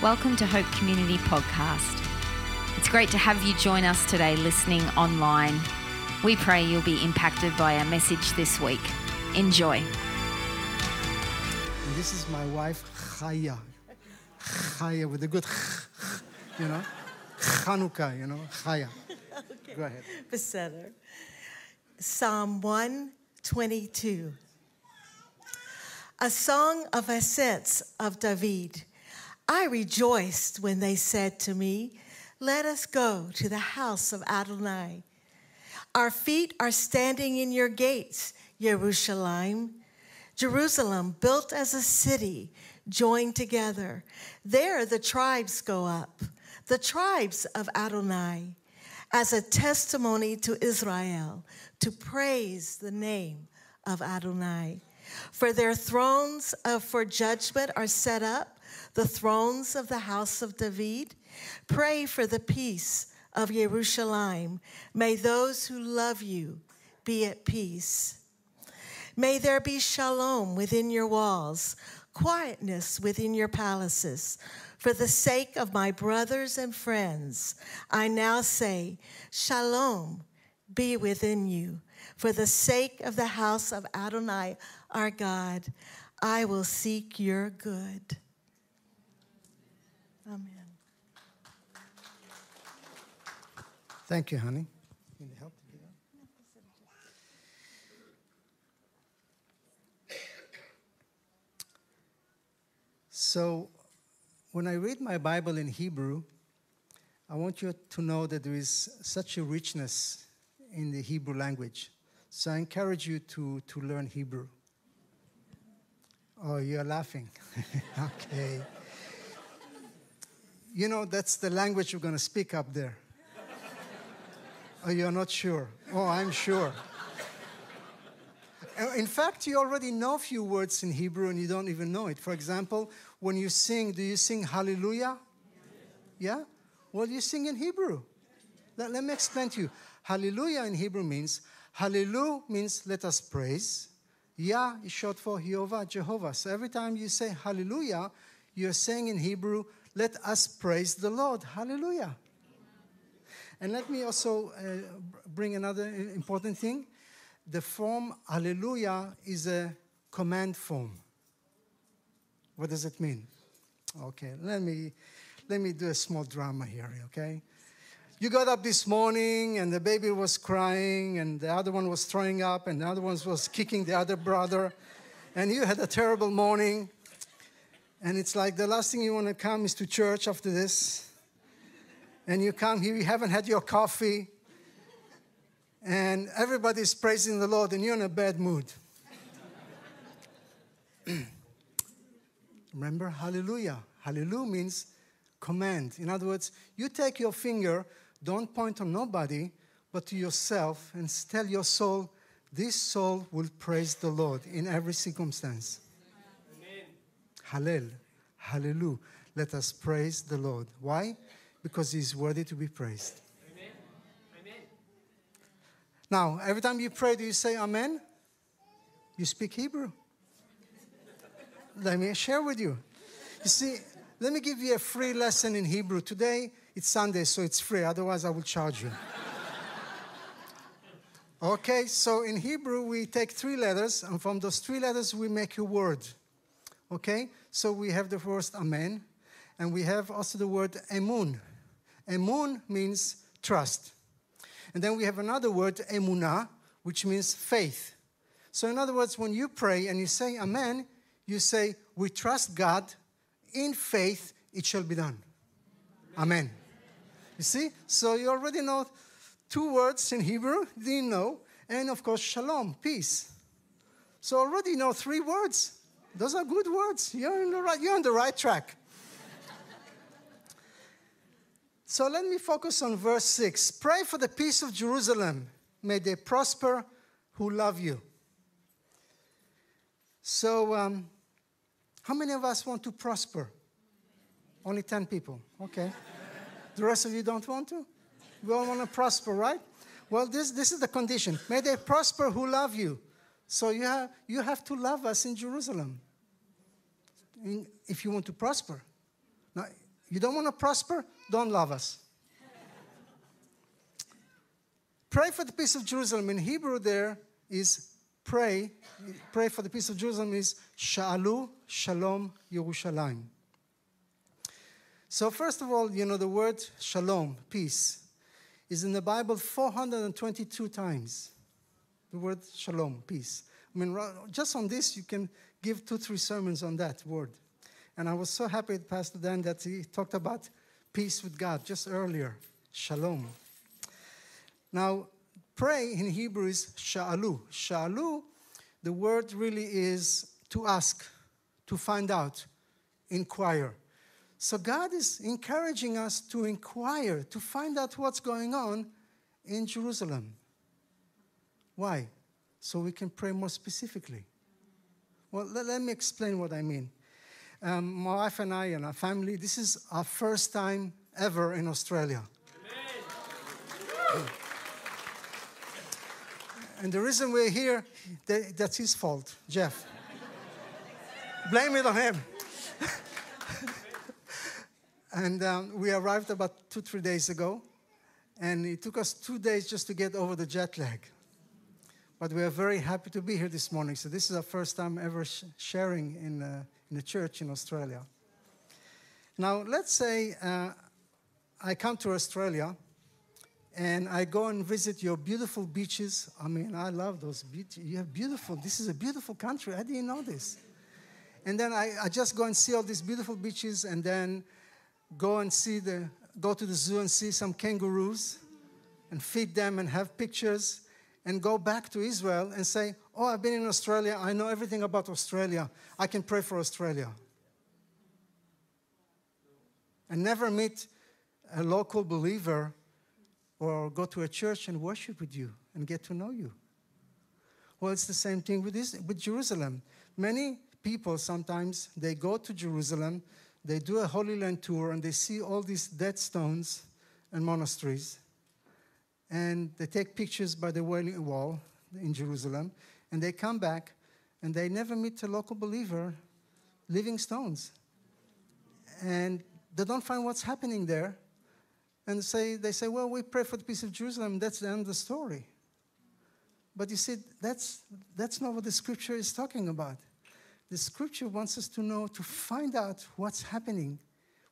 Welcome to Hope Community Podcast. It's great to have you join us today listening online. We pray you'll be impacted by our message this week. Enjoy. And this is my wife, Chaya. Chaya with a good, you know, Chanukah, you know, Chaya. Okay. Go ahead. Beseder. Psalm 122. A song of ascents of David. I rejoiced when they said to me, Let us go to the house of Adonai. Our feet are standing in your gates, Jerusalem. Jerusalem, built as a city, joined together. There the tribes go up, the tribes of Adonai, as a testimony to Israel, to praise the name of Adonai. For their thrones of, for judgment are set up, the thrones of the house of David. Pray for the peace of Jerusalem. May those who love you be at peace. May there be shalom within your walls, quietness within your palaces. For the sake of my brothers and friends, I now say, Shalom be within you. For the sake of the house of Adonai, our God, I will seek your good. Amen. Thank you, honey. Need help to get? So, when I read my Bible in Hebrew, I want you to know that there is such a richness in the Hebrew language. So, I encourage you to, to learn Hebrew. Oh, you're laughing. okay. You know, that's the language we're going to speak up there. Oh, you're not sure? Oh, I'm sure. Uh, In fact, you already know a few words in Hebrew and you don't even know it. For example, when you sing, do you sing hallelujah? Yeah? Well, you sing in Hebrew. Let, let me explain to you. Hallelujah in Hebrew means, hallelujah means let us praise. Yah is short for Jehovah, Jehovah. So every time you say hallelujah, you're saying in Hebrew, let us praise the Lord. Hallelujah. And let me also uh, bring another important thing. The form hallelujah is a command form. What does it mean? Okay, let me let me do a small drama here, okay? You got up this morning and the baby was crying and the other one was throwing up and the other one was kicking the other brother and you had a terrible morning and it's like the last thing you want to come is to church after this and you come here, you haven't had your coffee, and everybody's praising the Lord, and you're in a bad mood. Remember, hallelujah. Hallelujah means command. In other words, you take your finger, don't point on nobody, but to yourself, and tell your soul, this soul will praise the Lord in every circumstance. Hallel, hallelujah. Let us praise the Lord. Why? Because He's worthy to be praised. Now, every time you pray, do you say Amen? You speak Hebrew. Let me share with you. You see, let me give you a free lesson in Hebrew. Today, it's Sunday, so it's free. Otherwise, I will charge you. okay, so in Hebrew, we take three letters, and from those three letters, we make a word. Okay, so we have the first Amen, and we have also the word Emun. Emun means trust. And then we have another word, emunah, which means faith. So, in other words, when you pray and you say Amen, you say, We trust God, in faith it shall be done. Amen. You see? So, you already know two words in Hebrew, didn't know, and of course, shalom, peace. So, already know three words. Those are good words. You're, in the right, you're on the right track. So let me focus on verse 6. Pray for the peace of Jerusalem. May they prosper who love you. So, um, how many of us want to prosper? Only 10 people. Okay. the rest of you don't want to? We all want to prosper, right? Well, this, this is the condition. May they prosper who love you. So you have, you have to love us in Jerusalem if you want to prosper. Now, You don't want to prosper? Don't love us. pray for the peace of Jerusalem. In Hebrew, there is pray. Pray for the peace of Jerusalem is Sha'alu Shalom Yerushalayim. So, first of all, you know, the word shalom, peace, is in the Bible 422 times. The word shalom, peace. I mean, just on this, you can give two, three sermons on that word. And I was so happy with Pastor Dan that he talked about peace with God just earlier. Shalom. Now, pray in Hebrew is sha'alu. Sha'alu, the word really is to ask, to find out, inquire. So God is encouraging us to inquire, to find out what's going on in Jerusalem. Why? So we can pray more specifically. Well, let, let me explain what I mean. Um, my wife and I and our family, this is our first time ever in Australia. and the reason we're here, that's his fault, Jeff. Blame it on him. And um, we arrived about two, three days ago. And it took us two days just to get over the jet lag. But we are very happy to be here this morning. So, this is our first time ever sh- sharing in, uh, in a church in Australia. Now, let's say uh, I come to Australia and I go and visit your beautiful beaches. I mean, I love those beaches. You have beautiful, this is a beautiful country. I didn't know this. And then I, I just go and see all these beautiful beaches, and then go and see the go to the zoo and see some kangaroos and feed them and have pictures and go back to Israel and say, "Oh, I've been in Australia. I know everything about Australia. I can pray for Australia." And never meet a local believer or go to a church and worship with you and get to know you. Well, it's the same thing with, with Jerusalem. Many people sometimes they go to Jerusalem they do a Holy Land tour and they see all these dead stones and monasteries. And they take pictures by the Wall in Jerusalem. And they come back and they never meet a local believer, living stones. And they don't find what's happening there. And say, they say, well, we pray for the peace of Jerusalem. That's the end of the story. But you see, that's, that's not what the scripture is talking about the scripture wants us to know, to find out what's happening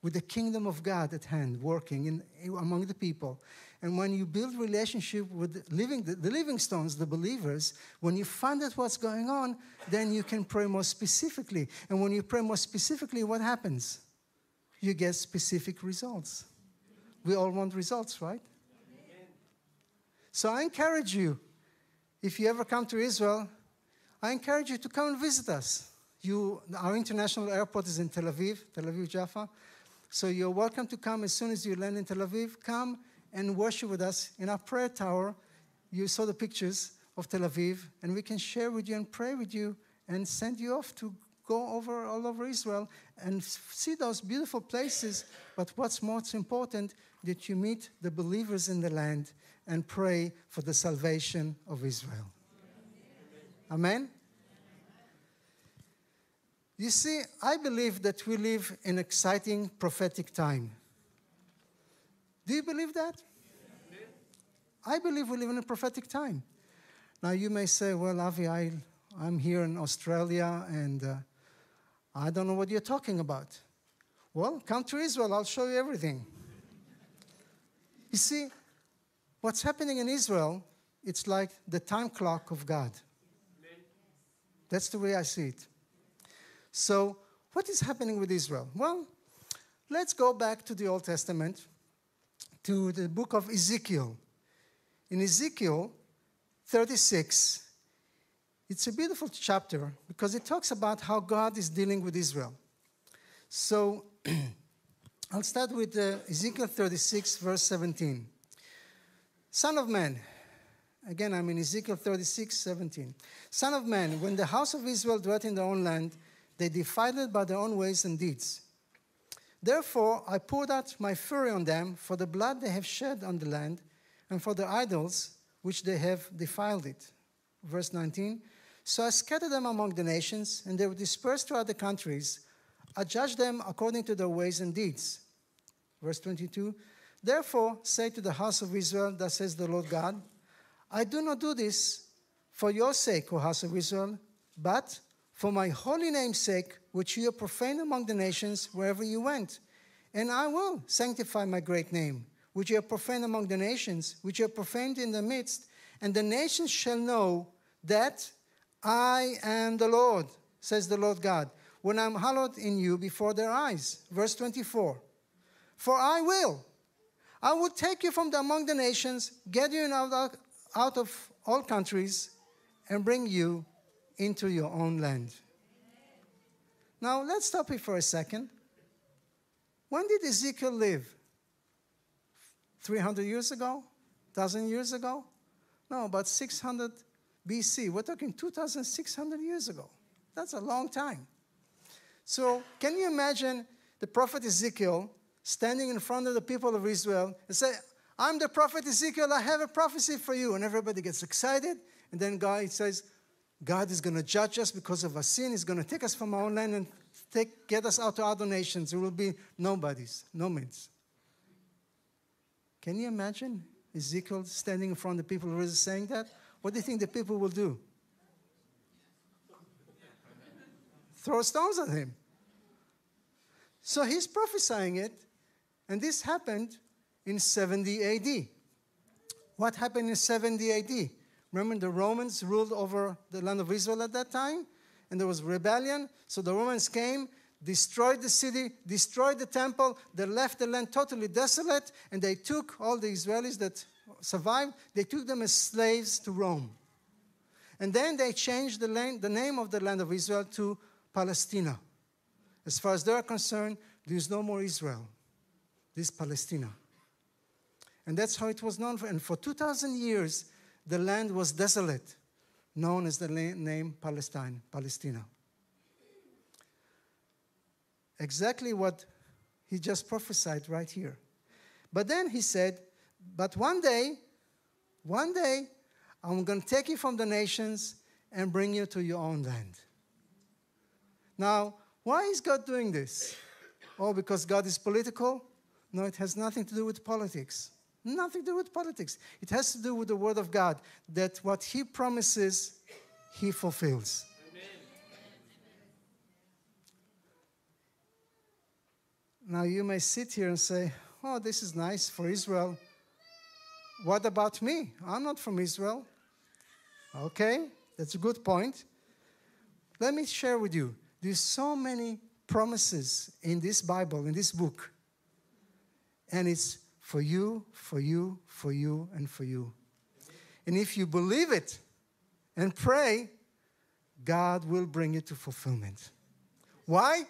with the kingdom of God at hand, working in, among the people. And when you build relationship with living, the, the living stones, the believers, when you find out what's going on, then you can pray more specifically. And when you pray more specifically, what happens? You get specific results. We all want results, right? So I encourage you, if you ever come to Israel, I encourage you to come and visit us you, our international airport is in Tel Aviv, Tel Aviv Jaffa. So you're welcome to come as soon as you land in Tel Aviv. Come and worship with us in our prayer tower. You saw the pictures of Tel Aviv, and we can share with you and pray with you and send you off to go over all over Israel and see those beautiful places. But what's most important, that you meet the believers in the land and pray for the salvation of Israel. Amen. You see, I believe that we live in exciting prophetic time. Do you believe that? I believe we live in a prophetic time. Now, you may say, well, Avi, I, I'm here in Australia and uh, I don't know what you're talking about. Well, come to Israel, I'll show you everything. you see, what's happening in Israel, it's like the time clock of God. That's the way I see it. So, what is happening with Israel? Well, let's go back to the Old Testament, to the book of Ezekiel. In Ezekiel 36, it's a beautiful chapter because it talks about how God is dealing with Israel. So, I'll start with uh, Ezekiel 36, verse 17. Son of man, again, I'm in Ezekiel 36, 17. Son of man, when the house of Israel dwelt in their own land, they defiled it by their own ways and deeds. Therefore, I poured out my fury on them for the blood they have shed on the land and for the idols which they have defiled it. Verse 19 So I scattered them among the nations, and they were dispersed throughout the countries. I judged them according to their ways and deeds. verse 22. Therefore, say to the house of Israel, Thus says the Lord God, I do not do this for your sake, O house of Israel, but for my holy name's sake, which you have profaned among the nations wherever you went. And I will sanctify my great name, which you have profaned among the nations, which you have profaned in the midst. And the nations shall know that I am the Lord, says the Lord God, when I'm hallowed in you before their eyes. Verse 24. For I will. I will take you from the, among the nations, get you out, out of all countries, and bring you into your own land. Now, let's stop here for a second. When did Ezekiel live? 300 years ago? 1,000 years ago? No, about 600 BC. We're talking 2,600 years ago. That's a long time. So, can you imagine the prophet Ezekiel standing in front of the people of Israel and say, I'm the prophet Ezekiel, I have a prophecy for you. And everybody gets excited. And then God says, God is going to judge us because of our sin. He's going to take us from our own land and take, get us out to other nations. There will be nobodies, nomads. Can you imagine Ezekiel standing in front of the people who is saying that? What do you think the people will do? Throw stones at him. So he's prophesying it, and this happened in 70 AD. What happened in 70 AD? Remember, the Romans ruled over the land of Israel at that time, and there was rebellion. So the Romans came, destroyed the city, destroyed the temple. They left the land totally desolate, and they took all the Israelis that survived, they took them as slaves to Rome. And then they changed the, land, the name of the land of Israel to Palestina. As far as they're concerned, there is no more Israel. This is Palestina. And that's how it was known. For, and for 2,000 years, the land was desolate, known as the name Palestine, Palestina. Exactly what he just prophesied right here. But then he said, But one day, one day, I'm going to take you from the nations and bring you to your own land. Now, why is God doing this? Oh, because God is political? No, it has nothing to do with politics. Nothing to do with politics. It has to do with the Word of God that what He promises, He fulfills. Amen. Now, you may sit here and say, Oh, this is nice for Israel. What about me? I'm not from Israel. Okay, that's a good point. Let me share with you. There's so many promises in this Bible, in this book. And it's for you, for you, for you, and for you. And if you believe it and pray, God will bring it to fulfillment. Why?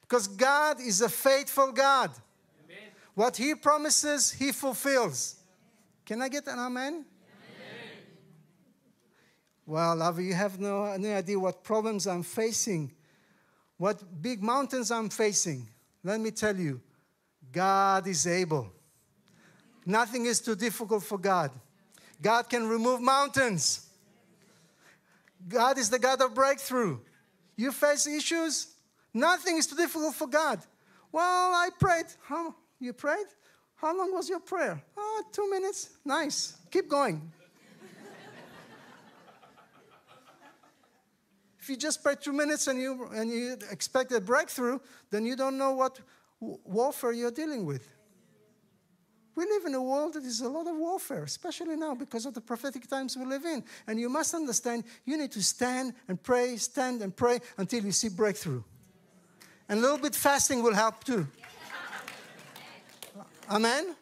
Because God is a faithful God. Amen. What He promises, He fulfills. Can I get an amen? amen. Well, Avi, you have no, no idea what problems I'm facing, what big mountains I'm facing. Let me tell you, God is able. Nothing is too difficult for God. God can remove mountains. God is the God of breakthrough. You face issues, nothing is too difficult for God. Well, I prayed. How you prayed? How long was your prayer? Oh, two minutes. Nice. Keep going. if you just pray two minutes and you and you expect a breakthrough, then you don't know what warfare you're dealing with. We live in a world that is a lot of warfare, especially now because of the prophetic times we live in. And you must understand you need to stand and pray, stand and pray until you see breakthrough. And a little bit fasting will help too. Amen?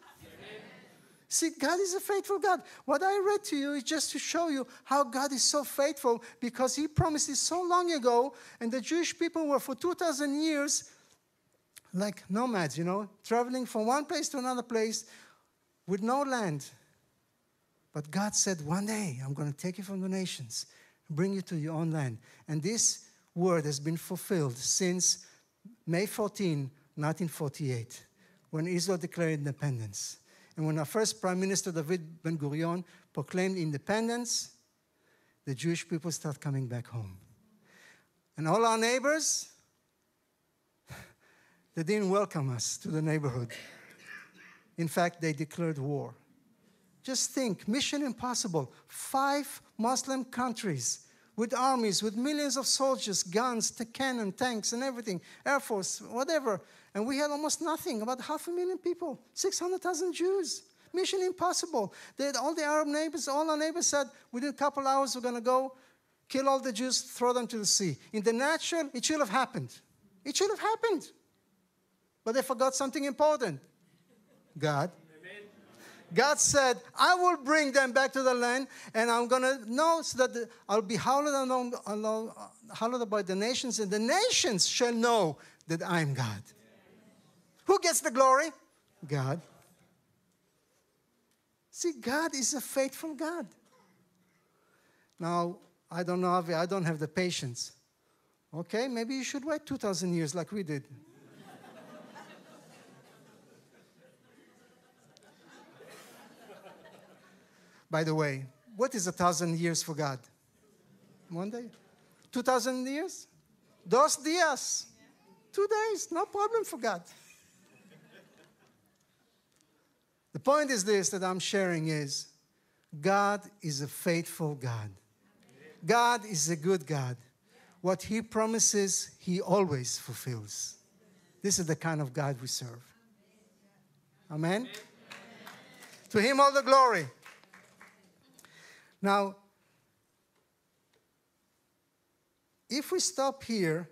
See, God is a faithful God. What I read to you is just to show you how God is so faithful because He promised it so long ago, and the Jewish people were for 2,000 years like nomads, you know, traveling from one place to another place with no land. But God said, One day I'm going to take you from the nations, bring you to your own land. And this word has been fulfilled since May 14, 1948, when Israel declared independence. And when our first Prime Minister David Ben Gurion proclaimed independence, the Jewish people start coming back home. And all our neighbors, they didn't welcome us to the neighborhood. In fact, they declared war. Just think Mission Impossible, five Muslim countries with armies, with millions of soldiers, guns, cannon, tanks, and everything, Air Force, whatever. And we had almost nothing, about half a million people, 600,000 Jews. Mission Impossible. They all the Arab neighbors, all our neighbors said, within a couple hours, we're going to go kill all the Jews, throw them to the sea. In the natural, it should have happened. It should have happened. But they forgot something important God. God said, I will bring them back to the land, and I'm going to know so that the, I'll be hallowed, along, along, hallowed by the nations, and the nations shall know that I'm God. Who gets the glory? God. See, God is a faithful God. Now, I don't know, I don't have the patience. Okay, maybe you should wait 2,000 years like we did. By the way, what is a thousand years for God? One day? 2,000 years? Dos dias. Two days, no problem for God. the point is this that I'm sharing is God is a faithful God. God is a good God. What He promises, He always fulfills. This is the kind of God we serve. Amen? Amen. To Him all the glory. Now, if we stop here,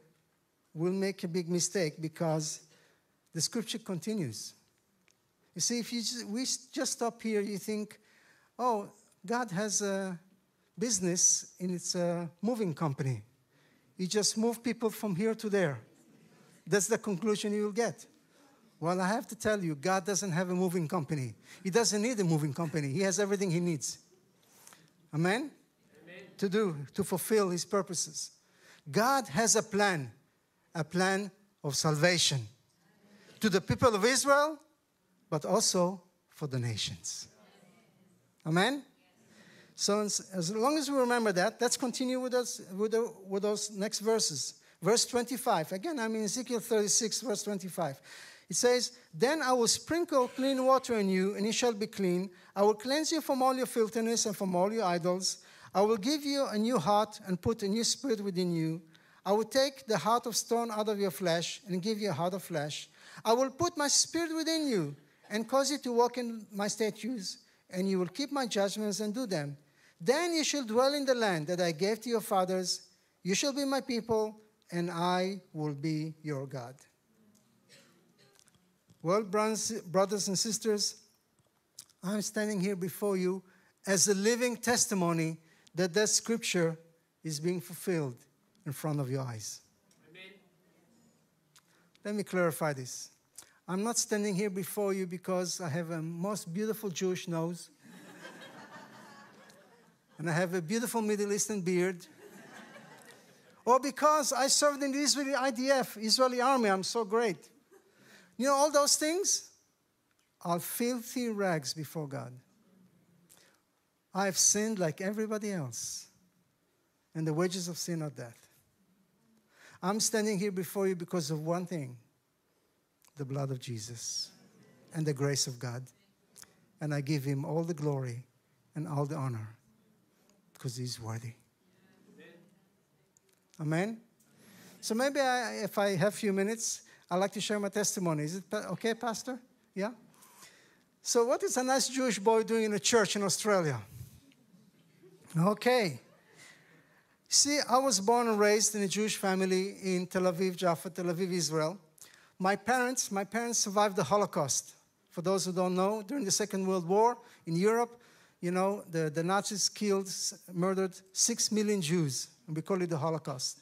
we'll make a big mistake because the scripture continues. You see, if you just, we just stop here, you think, oh, God has a business in its a moving company. You just move people from here to there. That's the conclusion you will get. Well, I have to tell you, God doesn't have a moving company. He doesn't need a moving company. He has everything he needs. Amen? Amen? To do, to fulfill his purposes. God has a plan, a plan of salvation to the people of Israel, but also for the nations. Amen? So, as long as we remember that, let's continue with, us, with, the, with those next verses. Verse 25. Again, I'm in Ezekiel 36, verse 25. It says, Then I will sprinkle clean water on you, and you shall be clean. I will cleanse you from all your filthiness and from all your idols. I will give you a new heart and put a new spirit within you. I will take the heart of stone out of your flesh and give you a heart of flesh. I will put my spirit within you and cause you to walk in my statutes, and you will keep my judgments and do them. Then you shall dwell in the land that I gave to your fathers. You shall be my people, and I will be your God. Well, brothers and sisters, I'm standing here before you as a living testimony that that scripture is being fulfilled in front of your eyes. Amen. Let me clarify this. I'm not standing here before you because I have a most beautiful Jewish nose and I have a beautiful Middle Eastern beard, or because I served in the Israeli IDF, Israeli army, I'm so great. You know, all those things are filthy rags before God. I've sinned like everybody else, and the wages of sin are death. I'm standing here before you because of one thing the blood of Jesus and the grace of God. And I give him all the glory and all the honor because he's worthy. Amen? So maybe I, if I have a few minutes, I'd like to share my testimony. Is it okay, Pastor? Yeah? So, what is a nice Jewish boy doing in a church in Australia? Okay. See, I was born and raised in a Jewish family in Tel Aviv, Jaffa, Tel Aviv, Israel. My parents, my parents survived the Holocaust. For those who don't know, during the Second World War in Europe, you know, the, the Nazis killed, murdered six million Jews, and we call it the Holocaust.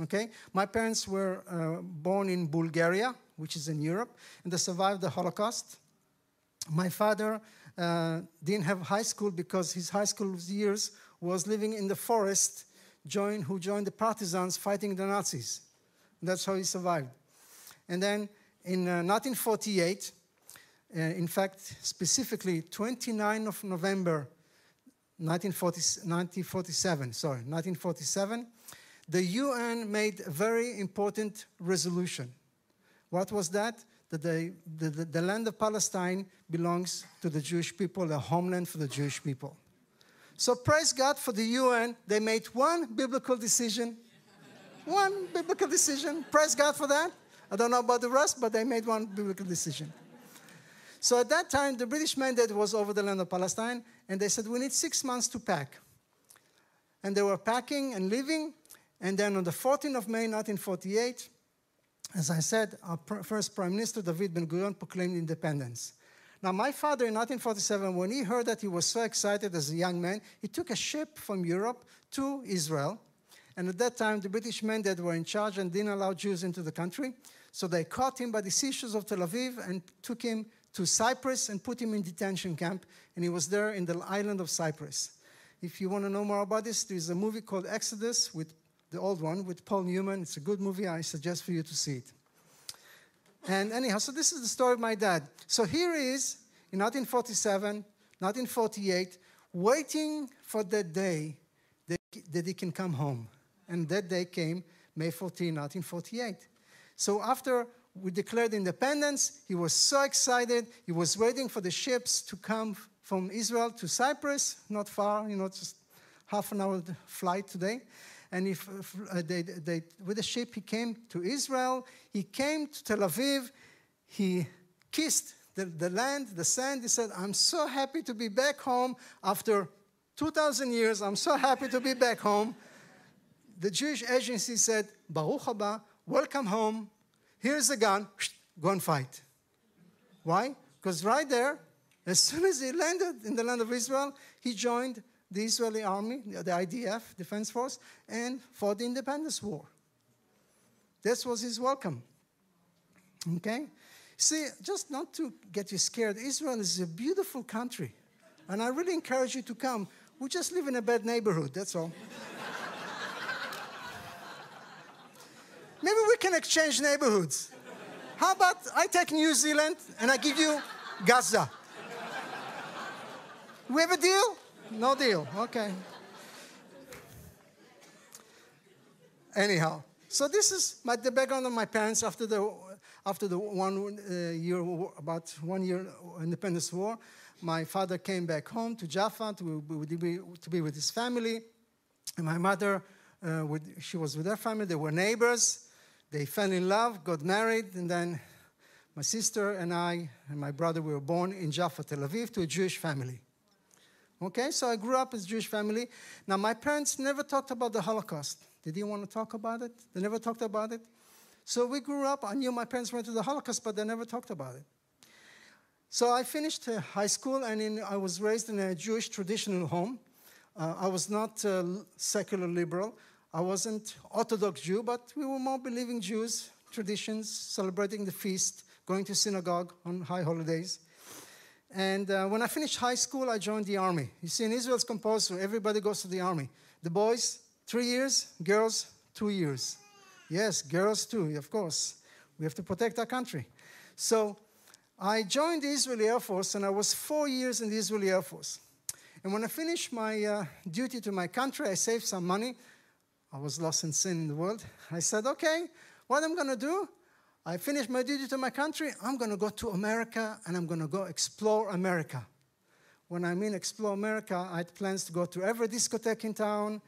Okay? My parents were uh, born in Bulgaria, which is in Europe, and they survived the Holocaust. My father uh, didn't have high school because his high school years was living in the forest, join, who joined the partisans fighting the Nazis. That's how he survived. And then in uh, 1948, uh, in fact, specifically 29 of November 1940, 1947, sorry, 1947, the UN made a very important resolution. What was that? That the, the, the land of Palestine belongs to the Jewish people, the homeland for the Jewish people. So praise God for the UN. They made one biblical decision. One biblical decision. Praise God for that. I don't know about the rest, but they made one biblical decision. So at that time, the British mandate was over the land of Palestine, and they said, We need six months to pack. And they were packing and leaving. And then on the 14th of May, 1948, as I said, our first Prime Minister, David Ben Gurion, proclaimed independence. Now, my father in 1947, when he heard that, he was so excited as a young man, he took a ship from Europe to Israel. And at that time, the British men that were in charge and didn't allow Jews into the country. So they caught him by the seashores of Tel Aviv and took him to Cyprus and put him in detention camp. And he was there in the island of Cyprus. If you want to know more about this, there's a movie called Exodus with the old one with Paul Newman. It's a good movie. I suggest for you to see it. And anyhow, so this is the story of my dad. So here he is in 1947, 1948, waiting for that day that, that he can come home. And that day came May 14, 1948. So after we declared independence, he was so excited. He was waiting for the ships to come from Israel to Cyprus, not far, you know, just half an hour flight today. And if, uh, they, they, with the ship, he came to Israel. He came to Tel Aviv. He kissed the, the land, the sand. He said, I'm so happy to be back home after 2,000 years. I'm so happy to be back home. The Jewish agency said, Baruch haba, welcome home. Here's a gun. Go and fight. Why? Because right there, as soon as he landed in the land of Israel, he joined the Israeli army, the IDF, Defense Force, and fought the independence war. This was his welcome. Okay? See, just not to get you scared, Israel is a beautiful country. And I really encourage you to come. We just live in a bad neighborhood, that's all. Maybe we can exchange neighborhoods. How about I take New Zealand and I give you Gaza? We have a deal? No deal. Okay. Anyhow, so this is my, the background of my parents after the after the one uh, year about one year independence war. My father came back home to Jaffa to, be, to be with his family, and my mother, uh, with, she was with her family. They were neighbors. They fell in love, got married, and then my sister and I and my brother we were born in Jaffa, Tel Aviv, to a Jewish family. Okay, so I grew up in a Jewish family. Now, my parents never talked about the Holocaust. They didn't want to talk about it, they never talked about it. So we grew up. I knew my parents went to the Holocaust, but they never talked about it. So I finished uh, high school, and in, I was raised in a Jewish traditional home. Uh, I was not uh, secular liberal. I wasn't Orthodox Jew, but we were more believing Jews, traditions, celebrating the feast, going to synagogue on high holidays. And uh, when I finished high school, I joined the army. You see, in Israel, it's compulsory, everybody goes to the army. The boys, three years, girls, two years. Yes, girls too, of course. We have to protect our country. So I joined the Israeli Air Force, and I was four years in the Israeli Air Force. And when I finished my uh, duty to my country, I saved some money. I was lost in sin in the world. I said, okay, what I'm going to do, I finished my duty to my country. I'm going to go to America and I'm going to go explore America. When I mean explore America, I had plans to go to every discotheque in town,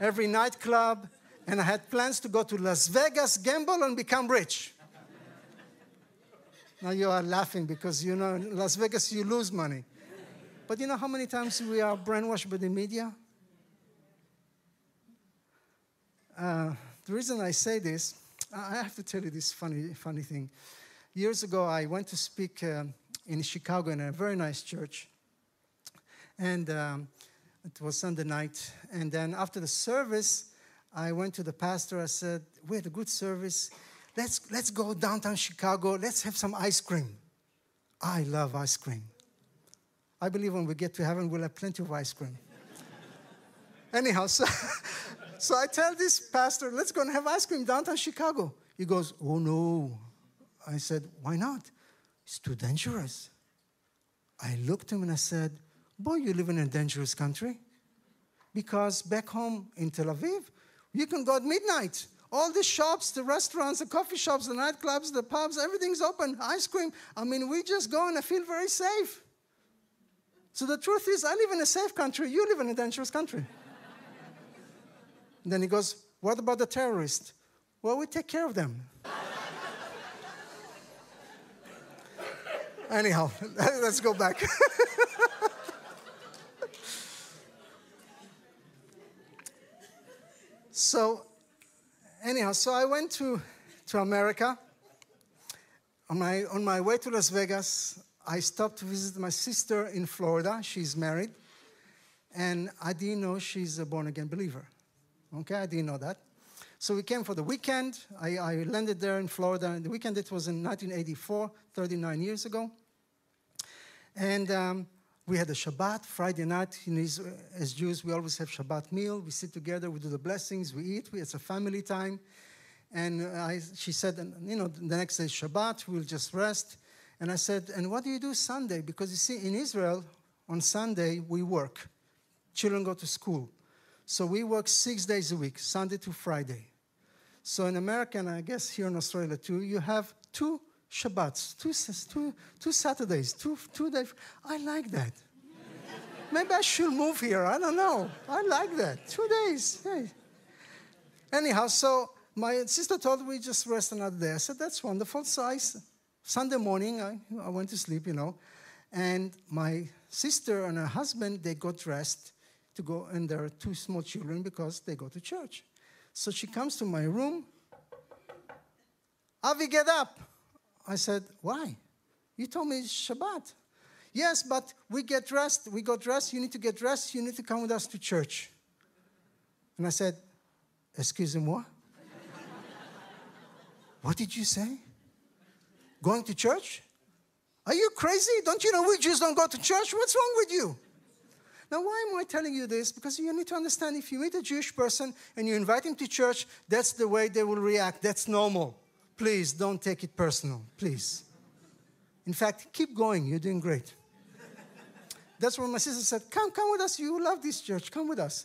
every nightclub, and I had plans to go to Las Vegas, gamble, and become rich. now you are laughing because you know in Las Vegas you lose money. But you know how many times we are brainwashed by the media? Uh, the reason I say this I have to tell you this funny, funny thing. Years ago, I went to speak uh, in Chicago in a very nice church. And um, it was Sunday night. And then after the service, I went to the pastor. I said, We had a good service. Let's, let's go downtown Chicago. Let's have some ice cream. I love ice cream. I believe when we get to heaven, we'll have plenty of ice cream. Anyhow, so so I tell this pastor, let's go and have ice cream downtown Chicago. He goes, Oh no. I said, Why not? It's too dangerous. I looked at him and I said, Boy, you live in a dangerous country. Because back home in Tel Aviv, you can go at midnight. all the shops, the restaurants, the coffee shops, the nightclubs, the pubs, everything's open, ice cream. I mean, we just go and I feel very safe. So the truth is, I live in a safe country, you live in a dangerous country. Then he goes, What about the terrorists? Well, we take care of them. Anyhow, let's go back. so, anyhow, so I went to, to America. On my, on my way to Las Vegas, I stopped to visit my sister in Florida. She's married. And I didn't know she's a born again believer. Okay, I didn't know that. So we came for the weekend. I, I landed there in Florida. And The weekend, it was in 1984, 39 years ago. And um, we had a Shabbat Friday night. Israel, as Jews, we always have Shabbat meal. We sit together, we do the blessings, we eat. We, it's a family time. And I, she said, you know, the next day is Shabbat, we'll just rest. And I said, and what do you do Sunday? Because you see, in Israel, on Sunday, we work. Children go to school. So we work six days a week, Sunday to Friday. So in America, and I guess here in Australia too, you have two Shabbats, two, two, two Saturdays, two, two days. I like that. Maybe I should move here. I don't know. I like that. Two days. Hey. Anyhow, so my sister told me just rest another day. I said, that's wonderful. So I, Sunday morning, I, I went to sleep, you know. And my sister and her husband, they got dressed to go, and there are two small children because they go to church. So she comes to my room. Avi, get up. I said, Why? You told me it's Shabbat. Yes, but we get dressed. We got dressed. You need to get dressed. You need to come with us to church. And I said, Excuse me, what? what did you say? Going to church? Are you crazy? Don't you know we Jews don't go to church? What's wrong with you? Now, why am I telling you this? Because you need to understand if you meet a Jewish person and you invite him to church, that's the way they will react. That's normal. Please don't take it personal, please. In fact, keep going. You're doing great. That's when my sister said, Come, come with us. You love this church. Come with us.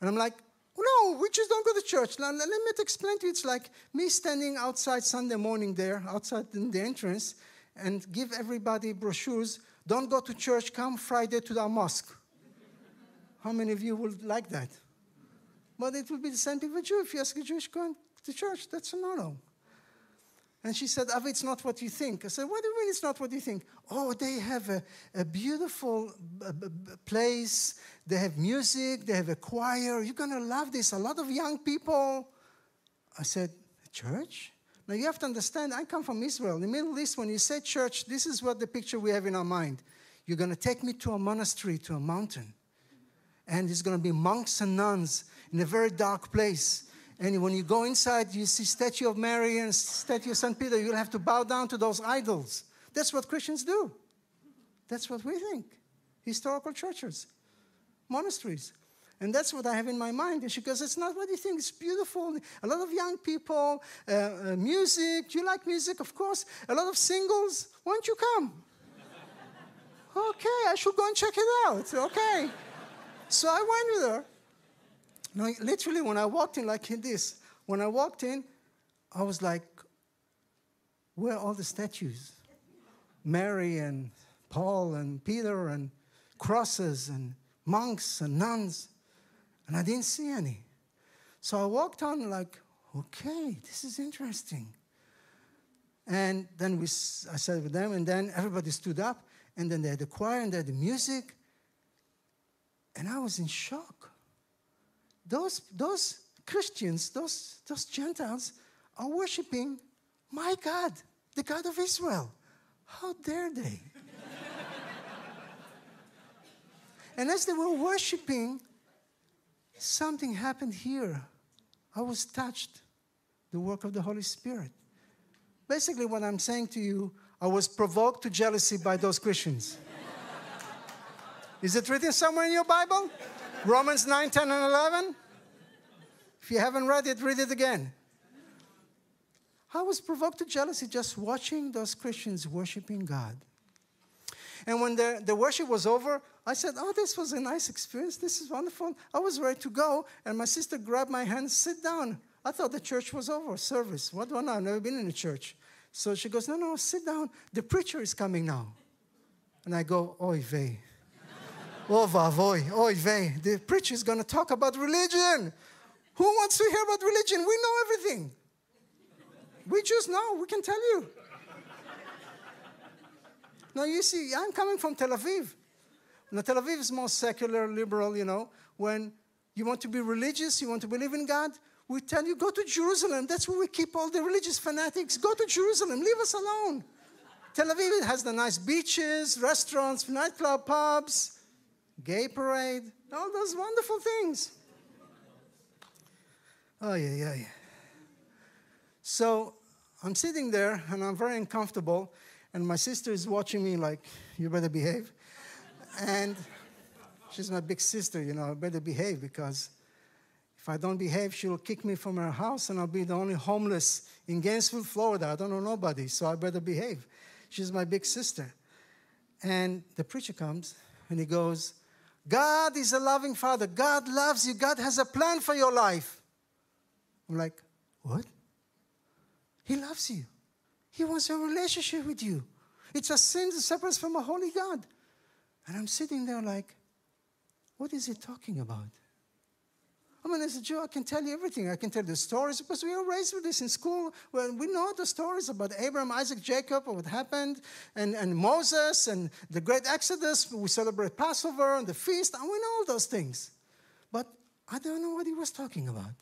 And I'm like, No, we just don't go to church. Now, let me explain to you. It's like me standing outside Sunday morning there, outside in the entrance, and give everybody brochures. Don't go to church. Come Friday to our mosque. How many of you would like that? But it would be the same thing with you. If you ask a Jewish going to church, that's a no-no. And she said, Avi, it's not what you think. I said, What do you mean it's not what you think? Oh, they have a, a beautiful b- b- place. They have music. They have a choir. You're going to love this. A lot of young people. I said, Church? Now you have to understand, I come from Israel. In the Middle East, when you say church, this is what the picture we have in our mind. You're going to take me to a monastery, to a mountain. And it's going to be monks and nuns in a very dark place and when you go inside, you see statue of Mary and statue of St. Peter, you'll have to bow down to those idols. That's what Christians do. That's what we think. Historical churches, monasteries. And that's what I have in my mind. And she goes, it's not what you think. It's beautiful. A lot of young people, uh, uh, music. You like music? Of course. A lot of singles. Why don't you come? okay, I should go and check it out. Okay. So I went with her. No, literally, when I walked in, like in this, when I walked in, I was like, where are all the statues? Mary and Paul and Peter and crosses and monks and nuns. And I didn't see any. So I walked on, like, okay, this is interesting. And then we, I sat with them, and then everybody stood up, and then they had the choir, and they had the music. And I was in shock those, those Christians, those, those Gentiles, are worshiping my God, the God of Israel. How dare they? and as they were worshiping, something happened here. I was touched, the work of the Holy Spirit. Basically, what I'm saying to you, I was provoked to jealousy by those Christians. Is it written somewhere in your Bible? Romans 9, 10, and 11? If you haven't read it, read it again. I was provoked to jealousy just watching those Christians worshiping God. And when the, the worship was over, I said, Oh, this was a nice experience. This is wonderful. I was ready to go. And my sister grabbed my hand, sit down. I thought the church was over, service. What one? I've never been in a church. So she goes, No, no, sit down. The preacher is coming now. And I go, Oy vey. Oh, vavoy, oy vey. The preacher is going to talk about religion. Who wants to hear about religion? We know everything. We just know, we can tell you. now, you see, I'm coming from Tel Aviv. Now, Tel Aviv is more secular, liberal, you know. When you want to be religious, you want to believe in God, we tell you, go to Jerusalem. That's where we keep all the religious fanatics. Go to Jerusalem, leave us alone. Tel Aviv has the nice beaches, restaurants, nightclub, pubs, gay parade, all those wonderful things. Oh, yeah, yeah, yeah. So I'm sitting there and I'm very uncomfortable, and my sister is watching me like, you better behave. And she's my big sister, you know, I better behave because if I don't behave, she'll kick me from her house and I'll be the only homeless in Gainesville, Florida. I don't know nobody, so I better behave. She's my big sister. And the preacher comes and he goes, God is a loving father. God loves you. God has a plan for your life. I'm like, what? He loves you. He wants a relationship with you. It's a sin that separates from a holy God. And I'm sitting there like, what is he talking about? I mean, as a Jew, I can tell you everything. I can tell the stories because we were raised with this in school. Well, we know the stories about Abraham, Isaac, Jacob, what happened, and, and Moses, and the great Exodus. We celebrate Passover and the feast, and we know all those things. But I don't know what he was talking about.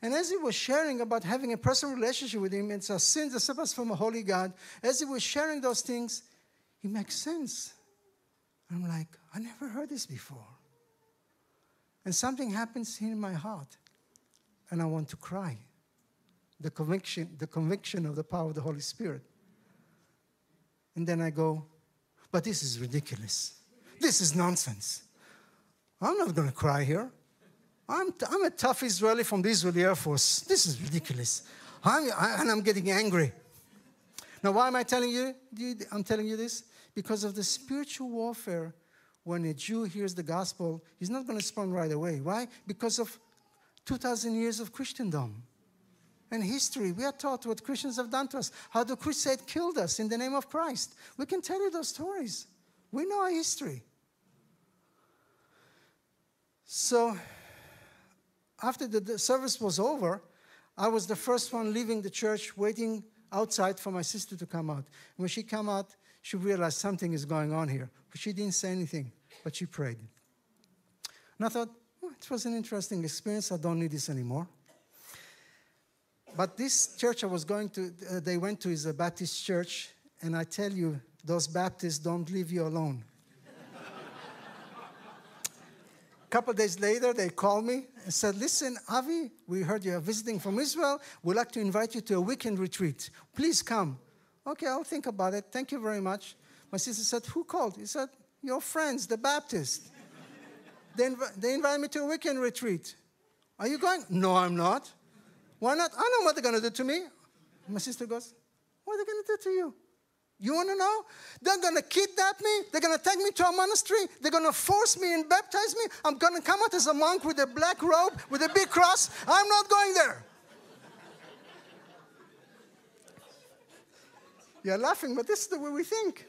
And as he was sharing about having a personal relationship with him, it's a sin that separates from a holy God. As he was sharing those things, it makes sense. I'm like, I never heard this before. And something happens in my heart, and I want to cry. The conviction, the conviction of the power of the Holy Spirit. And then I go, but this is ridiculous. This is nonsense. I'm not going to cry here. I'm, t- I'm a tough Israeli from the Israeli Air Force. This is ridiculous. I'm, I, and I'm getting angry. Now, why am I telling you? I'm telling you this? Because of the spiritual warfare when a Jew hears the gospel, he's not going to respond right away. Why? Because of 2,000 years of Christendom and history. We are taught what Christians have done to us, how the crusade killed us in the name of Christ. We can tell you those stories. We know our history. So, after the, the service was over, I was the first one leaving the church, waiting outside for my sister to come out. When she came out, she realized something is going on here. But she didn't say anything, but she prayed. And I thought, well, it was an interesting experience. I don't need this anymore. But this church I was going to, uh, they went to is a Baptist church, and I tell you, those Baptists don't leave you alone. a couple days later, they called me and said, Listen, Avi, we heard you are visiting from Israel. We'd like to invite you to a weekend retreat. Please come. Okay, I'll think about it. Thank you very much. My sister said, Who called? He said, Your friends, the Baptists. they, inv- they invited me to a weekend retreat. Are you going? No, I'm not. Why not? I know what they're going to do to me. My sister goes, What are they going to do to you? You want to know? They're going to kidnap me. They're going to take me to a monastery. They're going to force me and baptize me. I'm going to come out as a monk with a black robe, with a big cross. I'm not going there. You're laughing, but this is the way we think.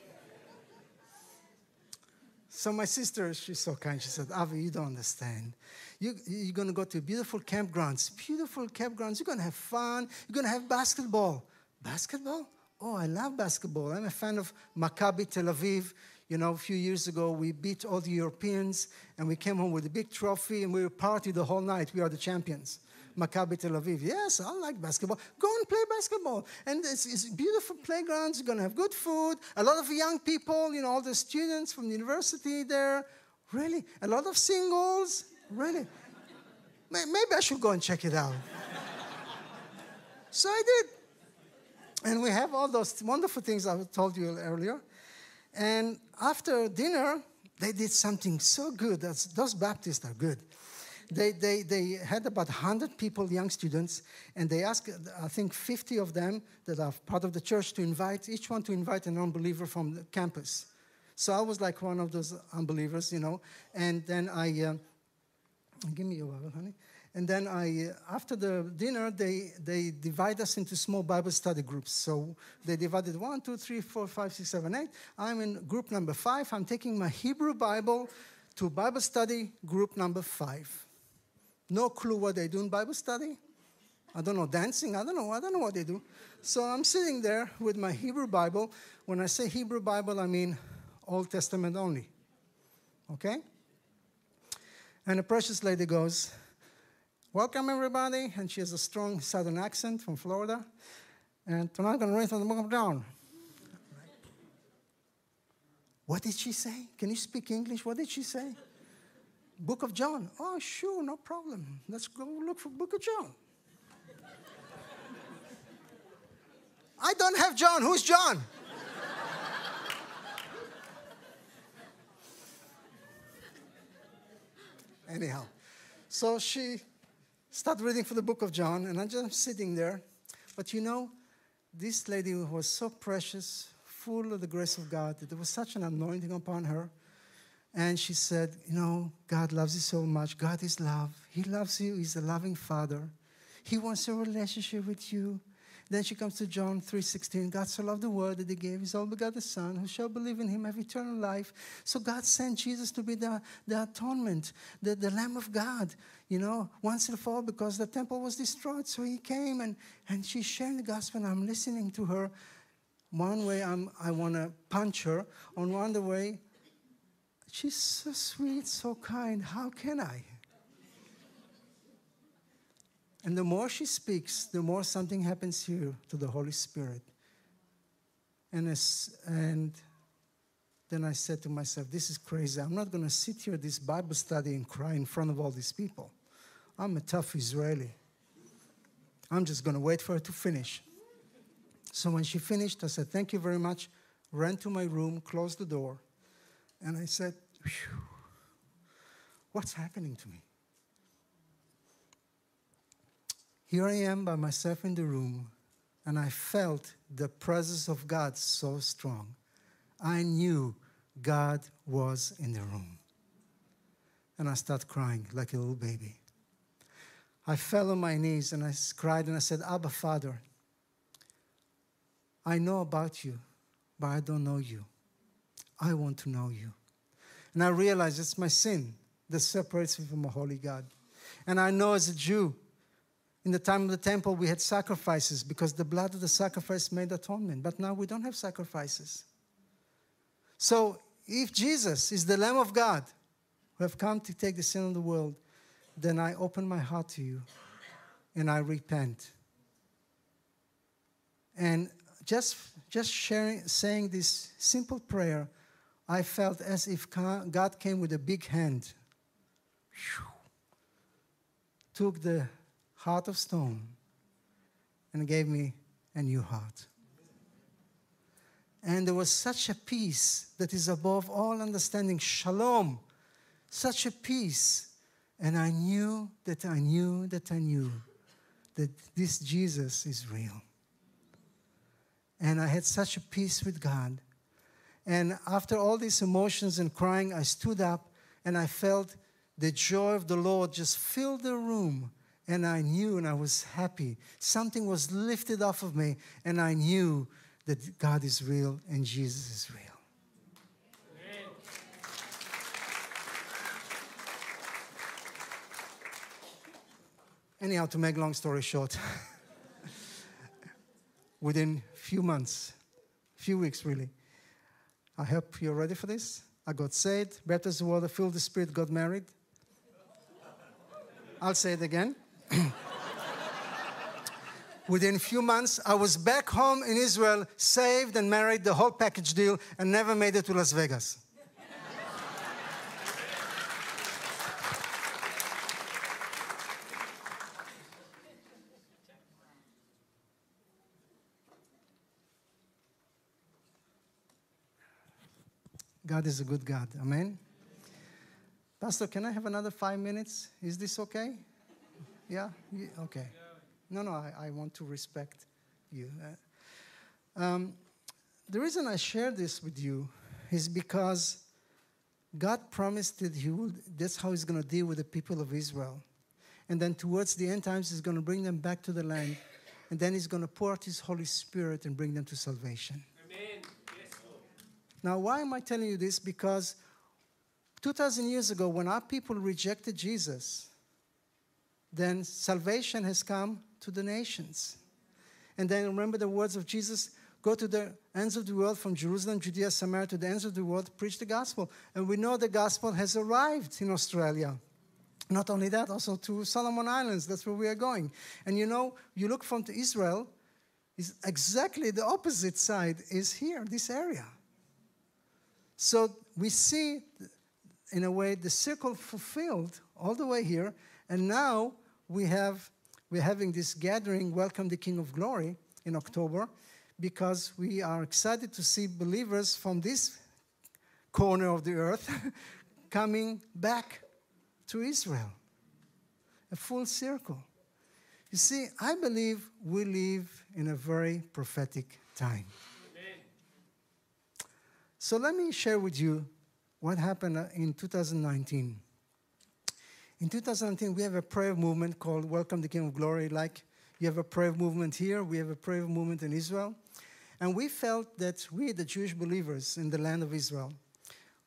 So my sister, she's so kind. She said, Avi, you don't understand. You, you're going to go to beautiful campgrounds, beautiful campgrounds. You're going to have fun. You're going to have basketball. Basketball? Oh, I love basketball. I'm a fan of Maccabi Tel Aviv. You know, a few years ago, we beat all the Europeans, and we came home with a big trophy, and we partied the whole night. We are the champions. Maccabi Tel Aviv. Yes, I like basketball. Go and play basketball. And it's, it's beautiful playgrounds. You're going to have good food. A lot of young people, you know, all the students from the university there. Really? A lot of singles. Really? Maybe I should go and check it out. so I did. And we have all those wonderful things I told you earlier. And after dinner, they did something so good. Those Baptists are good they, they, they had about 100 people, young students, and they asked, I think, 50 of them that are part of the church to invite, each one to invite an unbeliever from the campus. So I was like one of those unbelievers, you know. And then I, uh, give me your water, honey. And then I, after the dinner, they, they divide us into small Bible study groups. So they divided one, two, three, four, five, six, seven, eight. I'm in group number five. I'm taking my Hebrew Bible to Bible study group number five. No clue what they do in Bible study. I don't know, dancing. I don't know. I don't know what they do. So I'm sitting there with my Hebrew Bible. When I say Hebrew Bible, I mean Old Testament only. Okay? And a precious lady goes, Welcome, everybody. And she has a strong southern accent from Florida. And tonight I'm going to read from the book of John. What did she say? Can you speak English? What did she say? Book of John. Oh, sure, no problem. Let's go look for Book of John. I don't have John. Who's John? Anyhow, so she started reading for the book of John, and I'm just sitting there. But you know, this lady was so precious, full of the grace of God, that there was such an anointing upon her. And she said, You know, God loves you so much. God is love. He loves you. He's a loving Father. He wants a relationship with you. Then she comes to John 3:16. God so loved the world that he gave his only begotten Son, who shall believe in him have eternal life. So God sent Jesus to be the, the atonement, the, the Lamb of God, you know, once and for all, because the temple was destroyed. So he came and, and she's sharing the gospel, and I'm listening to her. One way I'm, I want to punch her, on one way, she's so sweet, so kind. How can I? And the more she speaks, the more something happens here to the Holy Spirit. And, as, and then I said to myself, This is crazy. I'm not going to sit here this Bible study and cry in front of all these people. I'm a tough Israeli. I'm just going to wait for her to finish. So when she finished, I said, Thank you very much. Ran to my room, closed the door, and I said, What's happening to me? Here I am by myself in the room, and I felt the presence of God so strong. I knew God was in the room. And I started crying like a little baby. I fell on my knees and I cried and I said, Abba, Father, I know about you, but I don't know you. I want to know you. And I realized it's my sin that separates me from a holy God. And I know as a Jew, in the time of the temple, we had sacrifices because the blood of the sacrifice made atonement. But now we don't have sacrifices. So if Jesus is the Lamb of God who have come to take the sin of the world, then I open my heart to you and I repent. And just, just sharing, saying this simple prayer, I felt as if God came with a big hand, took the heart of stone and gave me a new heart. And there was such a peace that is above all understanding. Shalom. Such a peace. And I knew that I knew that I knew that this Jesus is real. And I had such a peace with God. And after all these emotions and crying, I stood up and I felt the joy of the Lord just fill the room and I knew and I was happy. Something was lifted off of me, and I knew that God is real and Jesus is real. Anyhow, to make long story short, within few months, few weeks really, I hope you're ready for this. I got saved, baptized water, filled the Spirit, got married. I'll say it again. Within a few months, I was back home in Israel, saved and married, the whole package deal, and never made it to Las Vegas. God is a good God. Amen. Pastor, can I have another five minutes? Is this okay? Yeah? okay. No, no, I, I, want to respect you. Uh, um, the reason I share this with you is because God promised that He would, that's how He's going to deal with the people of Israel. And then towards the end times, He's going to bring them back to the land. And then He's going to pour out His Holy Spirit and bring them to salvation. Now, why am I telling you this? Because 2,000 years ago, when our people rejected Jesus, then salvation has come to the nations. And then remember the words of Jesus go to the ends of the world from Jerusalem, Judea, Samaria to the ends of the world, preach the gospel. And we know the gospel has arrived in Australia. Not only that, also to Solomon Islands. That's where we are going. And you know, you look from to Israel, is exactly the opposite side is here, this area. So we see, in a way, the circle fulfilled all the way here. And now we have we're having this gathering, Welcome the King of Glory, in October, because we are excited to see believers from this corner of the earth coming back to Israel. A full circle. You see, I believe we live in a very prophetic time. So let me share with you what happened uh, in 2019. In 2019, we have a prayer movement called Welcome the King of Glory. Like you have a prayer movement here, we have a prayer movement in Israel. And we felt that we, the Jewish believers in the land of Israel,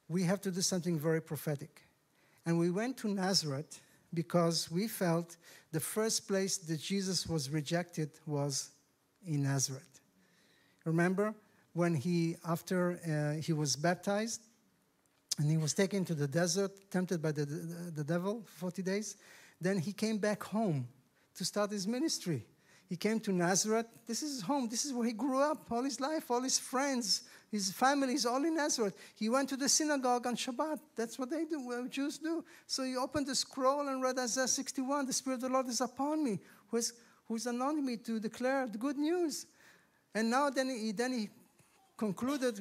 we have to do something very prophetic. And we went to Nazareth because we felt the first place that Jesus was rejected was in Nazareth. Remember when he, after uh, he was baptized, and he was taken to the desert, tempted by the, the, the devil for 40 days. Then he came back home to start his ministry. He came to Nazareth. This is his home. This is where he grew up all his life, all his friends, his family is all in Nazareth. He went to the synagogue on Shabbat. That's what they do, what Jews do. So he opened the scroll and read Isaiah 61. The Spirit of the Lord is upon me, who is, who's anointed me to declare the good news. And now then he, then he concluded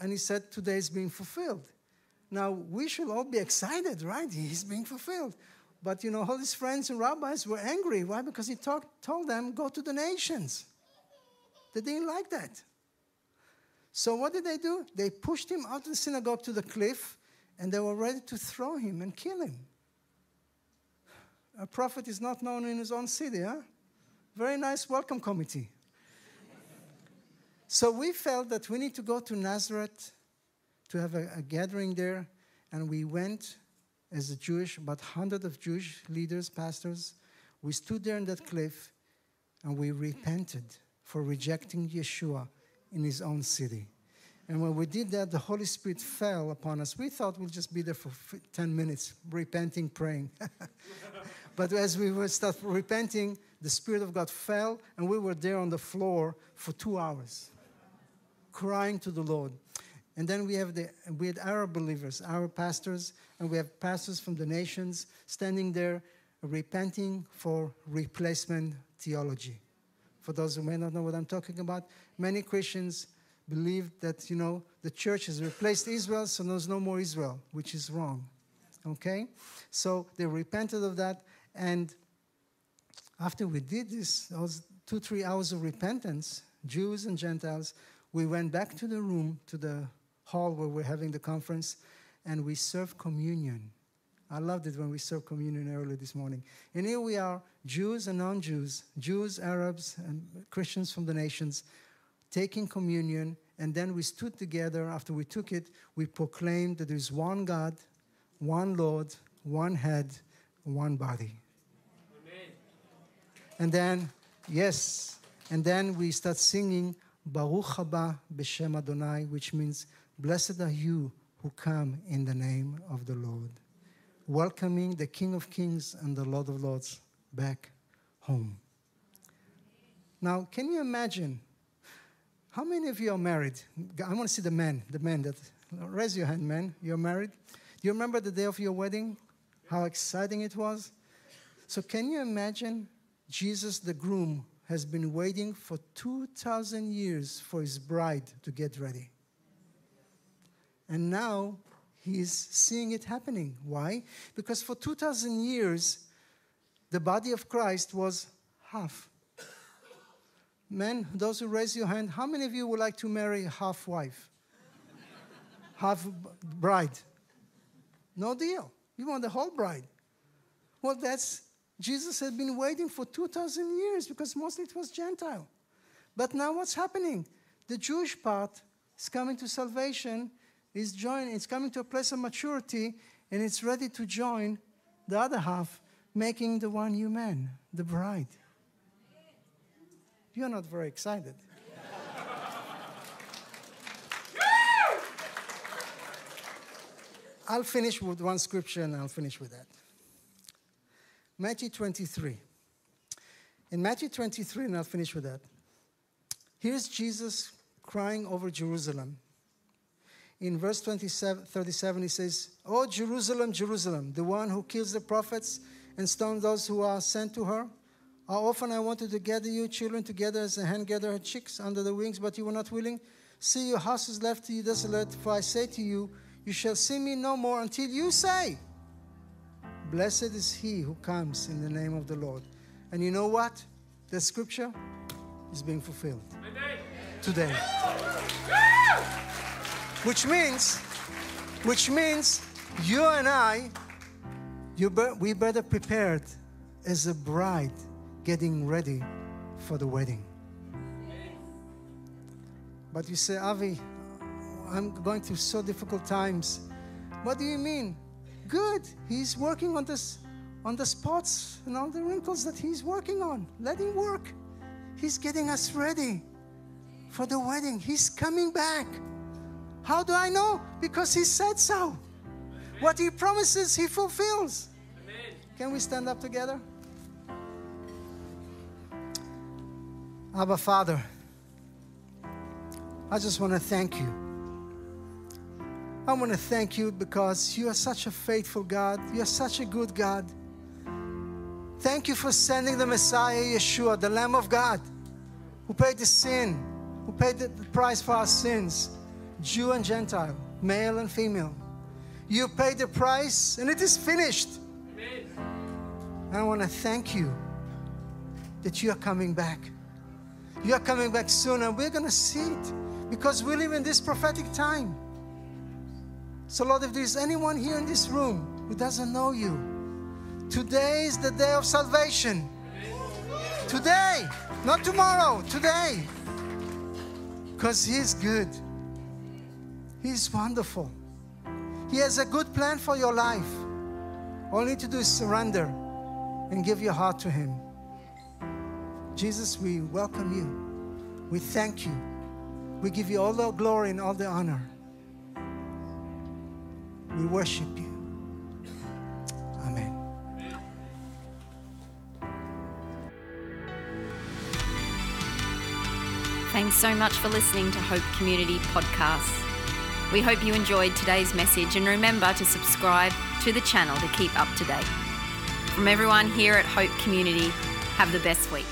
and he said, Today is being fulfilled. Now, we should all be excited, right? He's being fulfilled. But, you know, all his friends and rabbis were angry. Why? Because he talk, told them, go to the nations. They didn't like that. So, what did they do? They pushed him out of the synagogue to the cliff, and they were ready to throw him and kill him. A prophet is not known in his own city, huh? Very nice welcome committee. So, we felt that we need to go to Nazareth to have a, a gathering there, and we went as a Jewish, about hundred of Jewish leaders, pastors. We stood there on that cliff, and we repented for rejecting Yeshua in his own city. And when we did that, the Holy Spirit fell upon us. We thought we'll just be there for 10 minutes, repenting, praying. but as we were start repenting, the Spirit of God fell, and we were there on the floor for two hours, crying to the Lord. And then we have the we had Arab believers, our pastors, and we have pastors from the nations standing there repenting for replacement theology. For those who may not know what I'm talking about, many Christians believe that you know the church has replaced Israel, so there's no more Israel, which is wrong. Okay? So they repented of that, and after we did this, those two, three hours of repentance, Jews and Gentiles, we went back to the room, to the hall where we're having the conference, and we served communion. I loved it when we served communion early this morning. And here we are, Jews and non Jews, Jews, Arabs, and Christians from the nations, taking communion. And then we stood together. After we took it, we proclaimed that there's one God, one Lord, one head, one body. Amen. And then, yes, and then we start singing Baruch haba b'shem Adonai, which means Blessed are you who come in the name of the Lord, welcoming the King of Kings and the Lord of Lords back home. Now, can you imagine? How many of you are married? I want to see the men, the men that raise your hand, men. You're married? Do you remember the day of your wedding? How exciting it was? So, can you imagine Jesus, the groom, has been waiting for 2,000 years for his bride to get ready? And now he's seeing it happening. Why? Because for 2,000 years, the body of Christ was half. Men, those who raise your hand, how many of you would like to marry a half wife? half bride? No deal. You want the whole bride. Well, that's Jesus had been waiting for 2,000 years because mostly it was Gentile. But now what's happening? The Jewish part is coming to salvation, is joining, it's coming to a place of maturity, and it's ready to join the other half, making the one new man, the bride. You're not very excited. I'll finish with one scripture and I'll finish with that. Matthew 23. In Matthew 23, and I'll finish with that. Here's Jesus crying over Jerusalem. In verse 27, 37, he says, Oh, Jerusalem, Jerusalem, the one who kills the prophets and stones those who are sent to her. How often I wanted to gather you children together as a hen gathers her chicks under the wings, but you were not willing. See, your house is left to you desolate, for I say to you, you shall see me no more until you say, Blessed is he who comes in the name of the Lord. And you know what? The scripture is being fulfilled today. Which means, which means you and I, you be, we better prepared as a bride getting ready for the wedding. But you say, Avi, I'm going through so difficult times. What do you mean? Good. He's working on this on the spots and all the wrinkles that he's working on. Let him work. He's getting us ready for the wedding. He's coming back. How do I know? Because he said so. What he promises, he fulfills. Can we stand up together? Abba Father, I just want to thank you. I want to thank you because you are such a faithful God. You are such a good God. Thank you for sending the Messiah, Yeshua, the Lamb of God, who paid the sin, who paid the price for our sins, Jew and Gentile, male and female. You paid the price and it is finished. And I want to thank you that you are coming back. You are coming back soon, and we're going to see it because we live in this prophetic time. So, Lord, if there's anyone here in this room who doesn't know you, today is the day of salvation. Today, not tomorrow, today. Because He's good, He's wonderful. He has a good plan for your life. All you need to do is surrender and give your heart to Him. Jesus, we welcome you. We thank you. We give you all the glory and all the honor. We worship you. Amen. Thanks so much for listening to Hope Community Podcasts. We hope you enjoyed today's message and remember to subscribe to the channel to keep up to date. From everyone here at Hope Community, have the best week.